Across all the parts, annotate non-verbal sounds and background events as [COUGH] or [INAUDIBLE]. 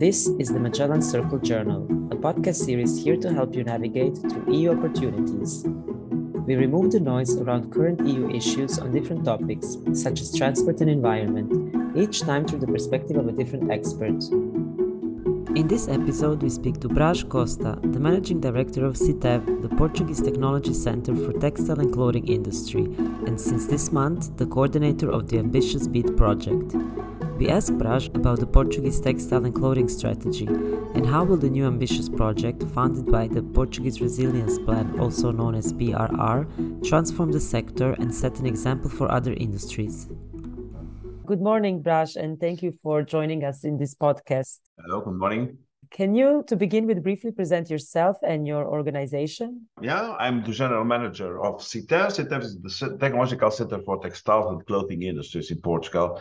This is the Magellan Circle Journal, a podcast series here to help you navigate through EU opportunities. We remove the noise around current EU issues on different topics, such as transport and environment, each time through the perspective of a different expert. In this episode, we speak to Braz Costa, the managing director of CITEV, the Portuguese Technology Center for Textile and Clothing Industry, and since this month, the coordinator of the Ambitious Beat project. We asked Braz about the Portuguese textile and clothing strategy and how will the new ambitious project, funded by the Portuguese Resilience Plan, also known as PRR, transform the sector and set an example for other industries. Good morning, Braz, and thank you for joining us in this podcast. Hello, good morning. Can you, to begin with, briefly present yourself and your organization? Yeah, I'm the general manager of CITEV. CITEV is the Technological Center for Textiles and Clothing Industries in Portugal.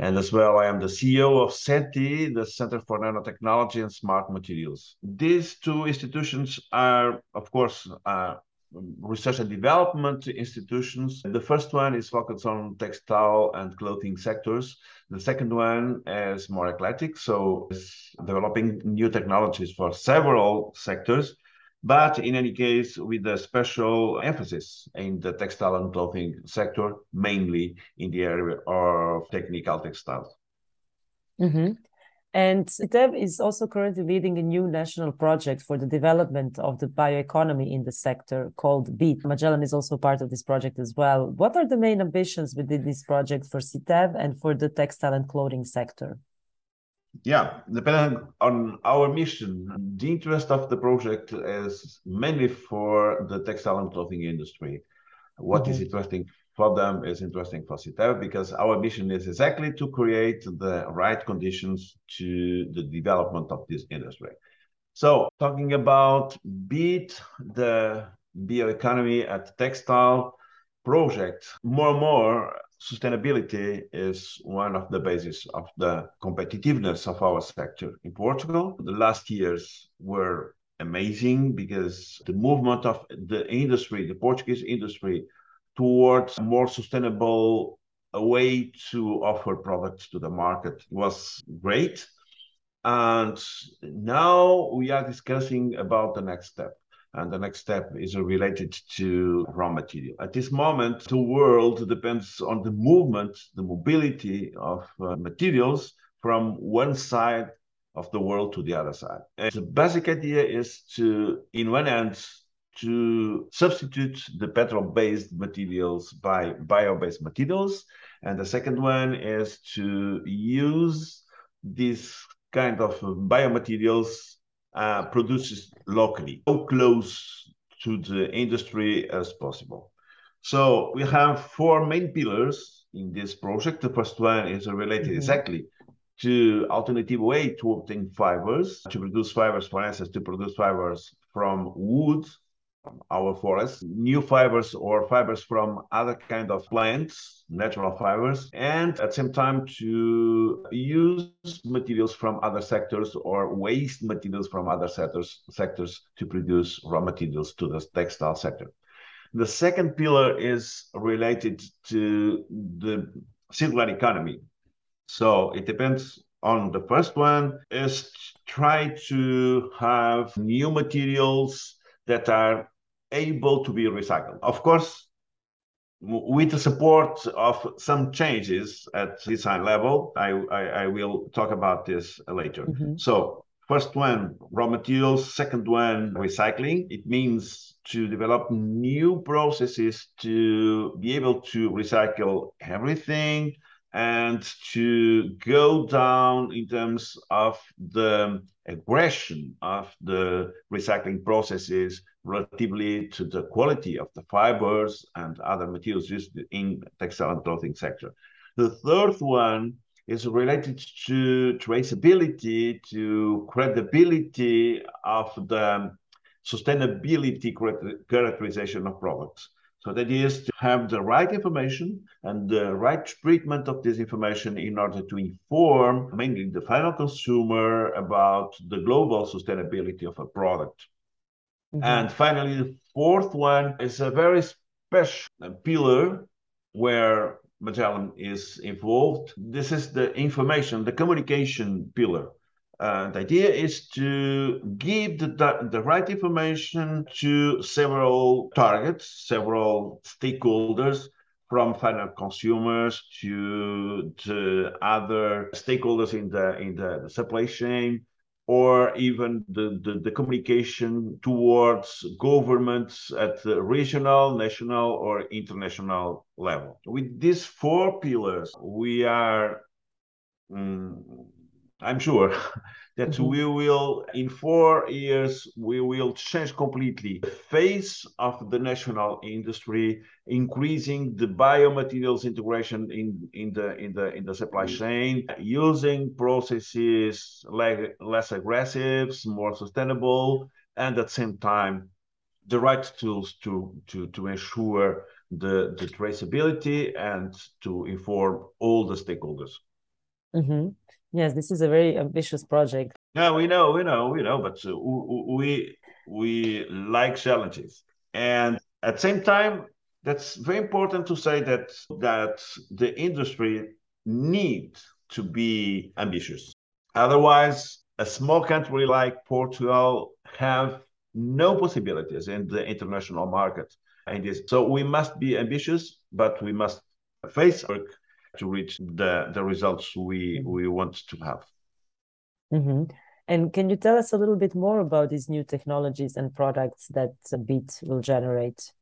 And as well, I am the CEO of CENTI, the Center for Nanotechnology and Smart Materials. These two institutions are, of course, uh, research and development institutions. The first one is focused on textile and clothing sectors. The second one is more eclectic, so it's developing new technologies for several sectors but in any case, with a special emphasis in the textile and clothing sector, mainly in the area of technical textiles. Mm-hmm. And CITEV is also currently leading a new national project for the development of the bioeconomy in the sector called BEAT. Magellan is also part of this project as well. What are the main ambitions within this project for CITEV and for the textile and clothing sector? Yeah, depending on our mission, the interest of the project is mainly for the textile and clothing industry. What mm-hmm. is interesting for them is interesting for CITEV because our mission is exactly to create the right conditions to the development of this industry. So, talking about BEAT, the bioeconomy at textile project, more and more sustainability is one of the bases of the competitiveness of our sector in Portugal. The last years were amazing because the movement of the industry, the Portuguese industry, towards a more sustainable way to offer products to the market was great. And now we are discussing about the next step and the next step is related to raw material. At this moment, the world depends on the movement, the mobility of uh, materials from one side of the world to the other side. And the basic idea is to, in one hand, to substitute the petrol-based materials by bio-based materials, and the second one is to use these kind of biomaterials uh, produces locally, so close to the industry as possible. So we have four main pillars in this project. The first one is related mm-hmm. exactly to alternative way to obtain fibers, to produce fibers, for instance, to produce fibers from wood, our forests, new fibers or fibers from other kind of plants, natural fibers, and at the same time to use materials from other sectors or waste materials from other sectors, sectors to produce raw materials to the textile sector. The second pillar is related to the circular economy. So it depends on the first one is try to have new materials that are able to be recycled. Of course, with the support of some changes at design level, I, I, I will talk about this later. Mm-hmm. So first one, raw materials. Second one, recycling. It means to develop new processes to be able to recycle everything and to go down in terms of the aggression of the recycling processes relatively to the quality of the fibers and other materials used in textile and clothing sector. The third one is related to traceability, to credibility of the sustainability characterization of products. So that is to have the right information and the right treatment of this information in order to inform mainly the final consumer about the global sustainability of a product. Mm-hmm. And finally, the fourth one is a very special pillar where Magellan is involved. This is the information, the communication pillar. Uh, the idea is to give the, the right information to several targets, several stakeholders, from final consumers to, to other stakeholders in the in the supply chain, or even the, the, the, communication towards governments at the regional, national, or international level. With these four pillars, we are um, I'm sure [LAUGHS] that mm-hmm. we will, in four years, we will change completely the face of the national industry, increasing the biomaterials integration in, in the in the in the supply mm-hmm. chain, using processes like less aggressive, more sustainable, and at the same time, the right tools to to to ensure the the traceability and to inform all the stakeholders. Mm-hmm. Yes, this is a very ambitious project. Yeah, we know, we know, we know, but uh, we we like challenges, and at the same time, that's very important to say that that the industry needs to be ambitious. Otherwise, a small country like Portugal have no possibilities in the international market. And so we must be ambitious, but we must face work to reach the the results we mm-hmm. we want to have. Mm-hmm. And can you tell us a little bit more about these new technologies and products that Beat will generate?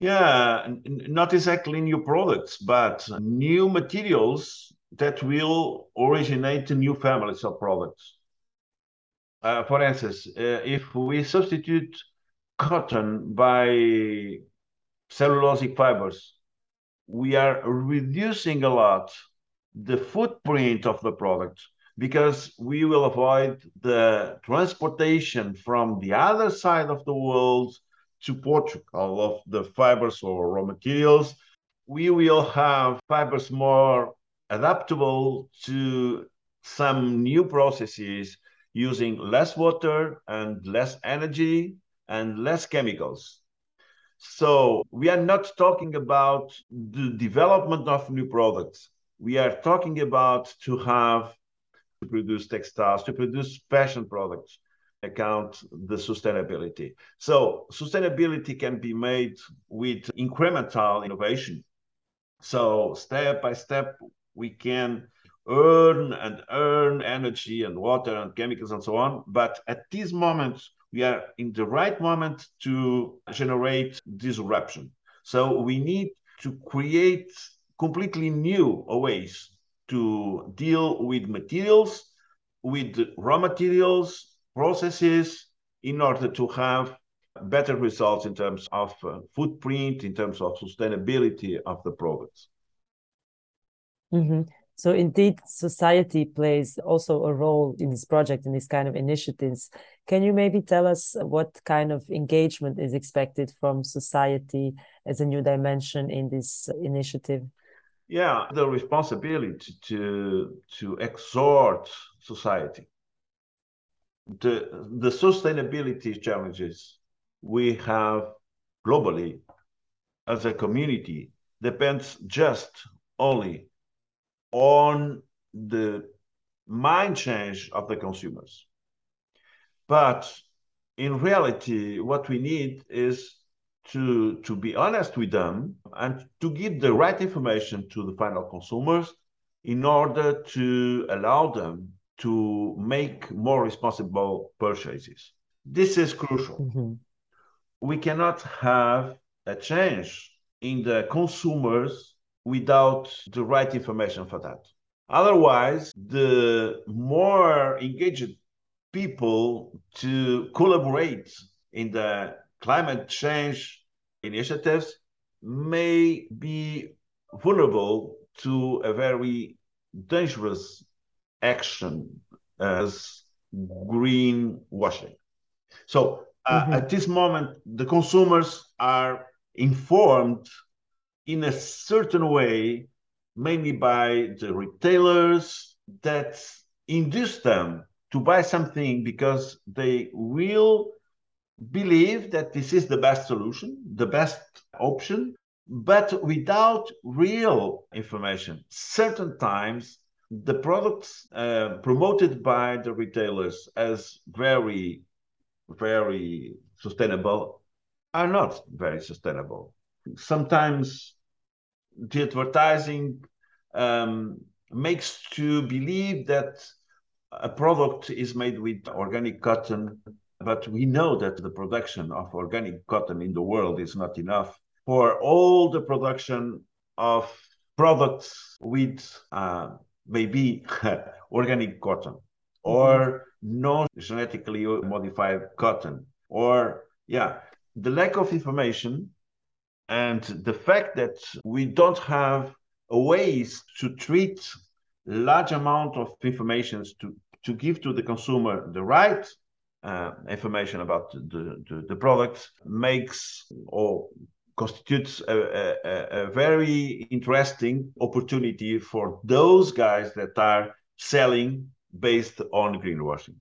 Yeah, not exactly new products, but new materials that will originate new families of products. Uh, for instance, uh, if we substitute cotton by cellulosic fibers, we are reducing a lot the footprint of the product because we will avoid the transportation from the other side of the world to Portugal of the fibers or raw materials. We will have fibers more adaptable to some new processes using less water and less energy and less chemicals. So we are not talking about the development of new products. We are talking about to have to produce textiles, to produce fashion products, account the sustainability. So sustainability can be made with incremental innovation. So step by step, we can earn and earn energy and water and chemicals and so on. But at this moment, we are in the right moment to generate disruption. So we need to create completely new ways to deal with materials, with raw materials, processes, in order to have better results in terms of uh, footprint, in terms of sustainability of the products. Mm-hmm. So indeed, society plays also a role in this project, in these kind of initiatives. Can you maybe tell us what kind of engagement is expected from society as a new dimension in this initiative? Yeah, the responsibility to to exhort society. The the sustainability challenges we have globally as a community depends just only on the mind change of the consumers. But in reality, what we need is to, to be honest with them and to give the right information to the final consumers in order to allow them to make more responsible purchases. This is crucial. Mm-hmm. We cannot have a change in the consumers without the right information for that. Otherwise, the more engaged people to collaborate in the climate change initiatives may be vulnerable to a very dangerous action as greenwashing. So uh, mm-hmm. at this moment, the consumers are informed in a certain way, mainly by the retailers that induce them to buy something because they will believe that this is the best solution, the best option, but without real information. Certain times the products uh, promoted by the retailers as very, very sustainable are not very sustainable. Sometimes the advertising um, makes to believe that a product is made with organic cotton, but we know that the production of organic cotton in the world is not enough for all the production of products with uh, maybe [LAUGHS] organic cotton or non genetically modified cotton or yeah the lack of information and the fact that we don't have ways to treat large amount of information to, to give to the consumer the right uh, information about the, the, the product makes or constitutes a, a, a, very interesting opportunity for those guys that are selling based on greenwashing.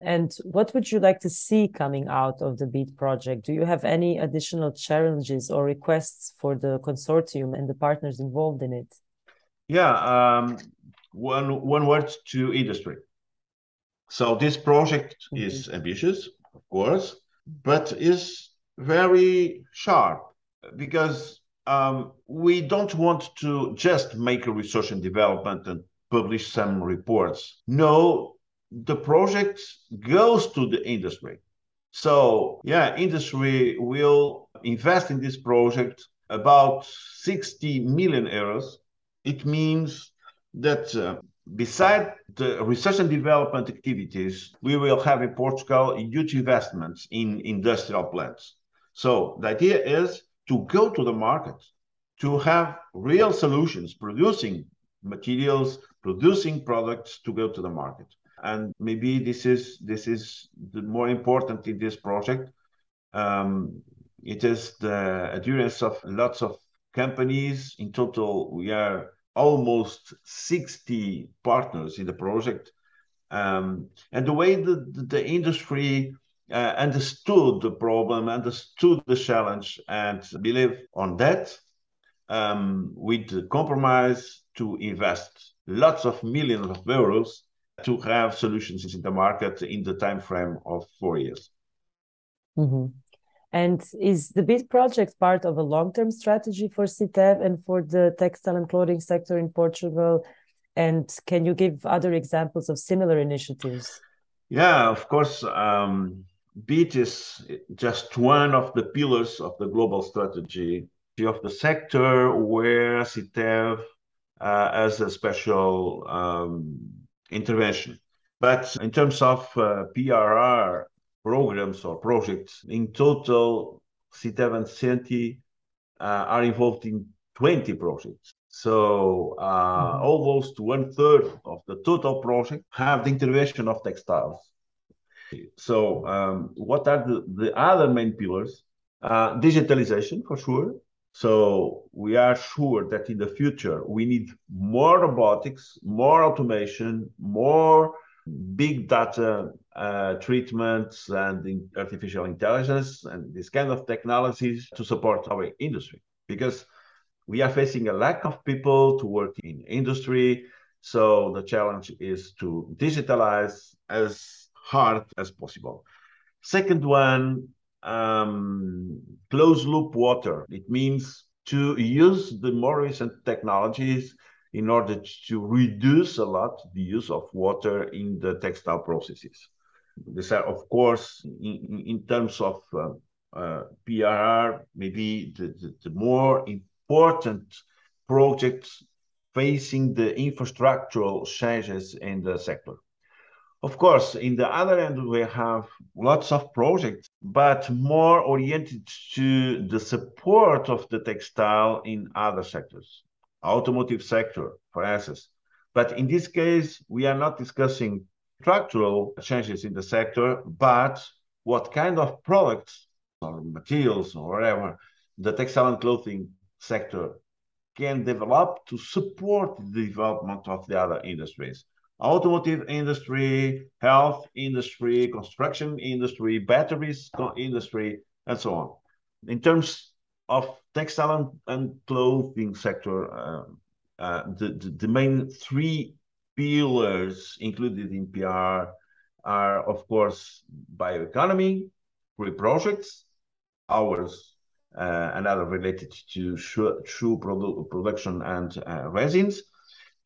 And what would you like to see coming out of the BEAT project? Do you have any additional challenges or requests for the consortium and the partners involved in it? Yeah, um, one one word to industry. So this project mm-hmm. is ambitious, of course, but is very sharp because um, we don't want to just make a research and development and publish some reports. No, the project goes to the industry. So, yeah, industry will invest in this project about 60 million euros. It means that uh, beside the research and development activities, we will have in Portugal huge investments in industrial plants. So, the idea is to go to the market, to have real solutions, producing materials, producing products to go to the market and maybe this is this is the more important in this project. Um, it is the adherence of lots of companies. In total, we are almost 60 partners in the project. Um, and the way the, the industry uh, understood the problem, understood the challenge, and believe on that, um, with compromise to invest lots of millions of euros to have solutions in the market in the time frame of four years. Mm-hmm. And is the BEAT project part of a long-term strategy for CITEV and for the textile and clothing sector in Portugal? And can you give other examples of similar initiatives? Yeah, of course. Um, BEAT is just one of the pillars of the global strategy of the sector where CITEV uh, as a special um, intervention. But in terms of uh, PRR programs or projects, in total, CITEV and CENTI uh, are involved in 20 projects. So uh, mm-hmm. almost one third of the total project have the intervention of textiles. So um, what are the, the other main pillars? Uh, digitalization for sure. So we are sure that in the future we need more robotics, more automation, more big data uh, treatments and artificial intelligence and this kind of technologies to support our industry because we are facing a lack of people to work in industry. So the challenge is to digitalize as hard as possible. Second one, um, closed loop water. It means to use the more recent technologies in order to reduce a lot the use of water in the textile processes. These are, of course, in, in terms of uh, uh, PRR, maybe the, the, the, more important projects facing the infrastructural changes in the sector. Of course, in the other end, we have lots of projects, but more oriented to the support of the textile in other sectors, automotive sector, for instance. But in this case, we are not discussing structural changes in the sector, but what kind of products or materials or whatever the textile and clothing sector can develop to support the development of the other industries automotive industry, health industry, construction industry, batteries industry, and so on. In terms of textile and, clothing sector, uh, uh, the, the, the main three pillars included in PR are, of course, bioeconomy, free projects, ours, uh, and other related to true produ production and uh, resins,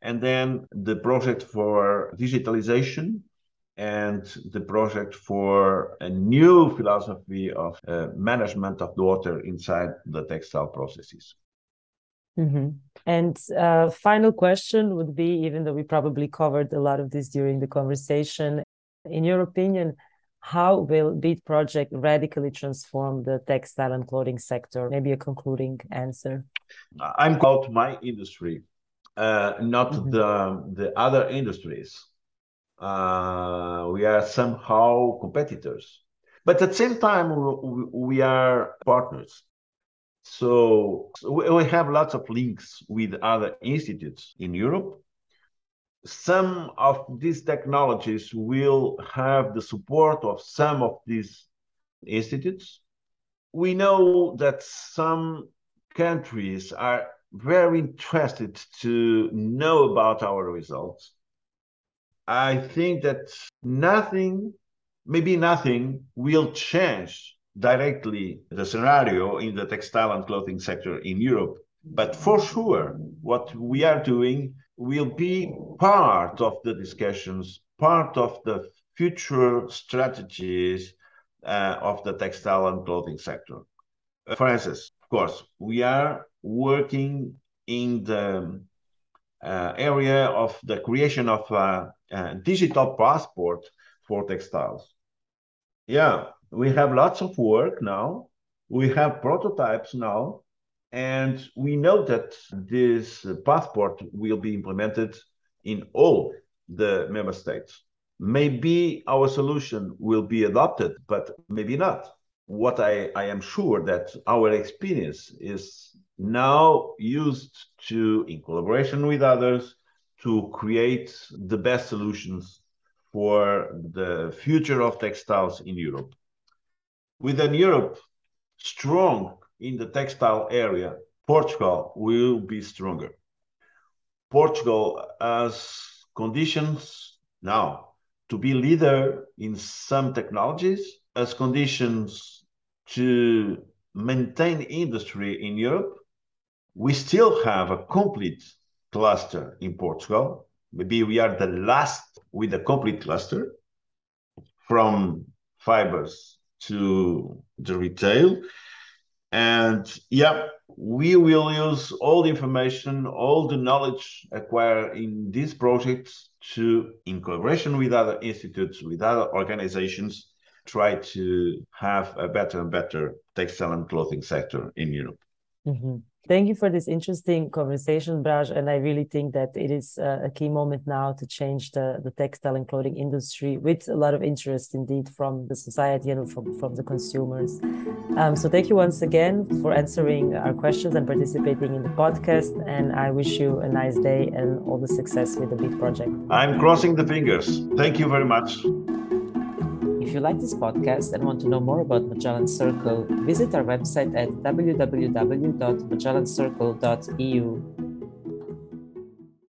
and then the project for digitalization and the project for a new philosophy of uh, management of the water inside the textile processes. Mm-hmm. And uh, final question would be, even though we probably covered a lot of this during the conversation, in your opinion, how will Beat Project radically transform the textile and clothing sector? Maybe a concluding answer. I'm about my industry, uh, not mm-hmm. the the other industries. Uh, we are somehow competitors, but at the same time we, we are partners. So we have lots of links with other institutes in Europe. Some of these technologies will have the support of some of these institutes. We know that some countries are very interested to know about our results. I think that nothing, maybe nothing, will change directly the scenario in the textile and clothing sector in Europe. But for sure, what we are doing will be part of the discussions, part of the future strategies uh, of the textile and clothing sector. For instance, of course, we are working in the uh, area of the creation of a, a digital passport for textiles. Yeah, we have lots of work now. We have prototypes now. And we know that this passport will be implemented in all the member states. Maybe our solution will be adopted, but maybe not. What I, I am sure that our experience is now used to, in collaboration with others, to create the best solutions for the future of textiles in Europe within Europe strong in the textile area, Portugal will be stronger. Portugal has conditions now to be leader in some technologies, as conditions to maintain industry in Europe. We still have a complete cluster in Portugal. Maybe we are the last with a complete cluster from fibers to the retail. And yeah, we will use all the information, all the knowledge acquired in these projects to, in collaboration with other institutes, with other organizations, try to have a better and better textile and clothing sector in Europe. Mm-hmm. Thank you for this interesting conversation, Braz. And I really think that it is a key moment now to change the, the textile and clothing industry with a lot of interest indeed from the society and from, from the consumers. Um, so thank you once again for answering our questions and participating in the podcast. And I wish you a nice day and all the success with the big project. I'm crossing the fingers. Thank you very much. If you like this podcast and want to know more about Magellan Circle, visit our website at www.magellancircle.eu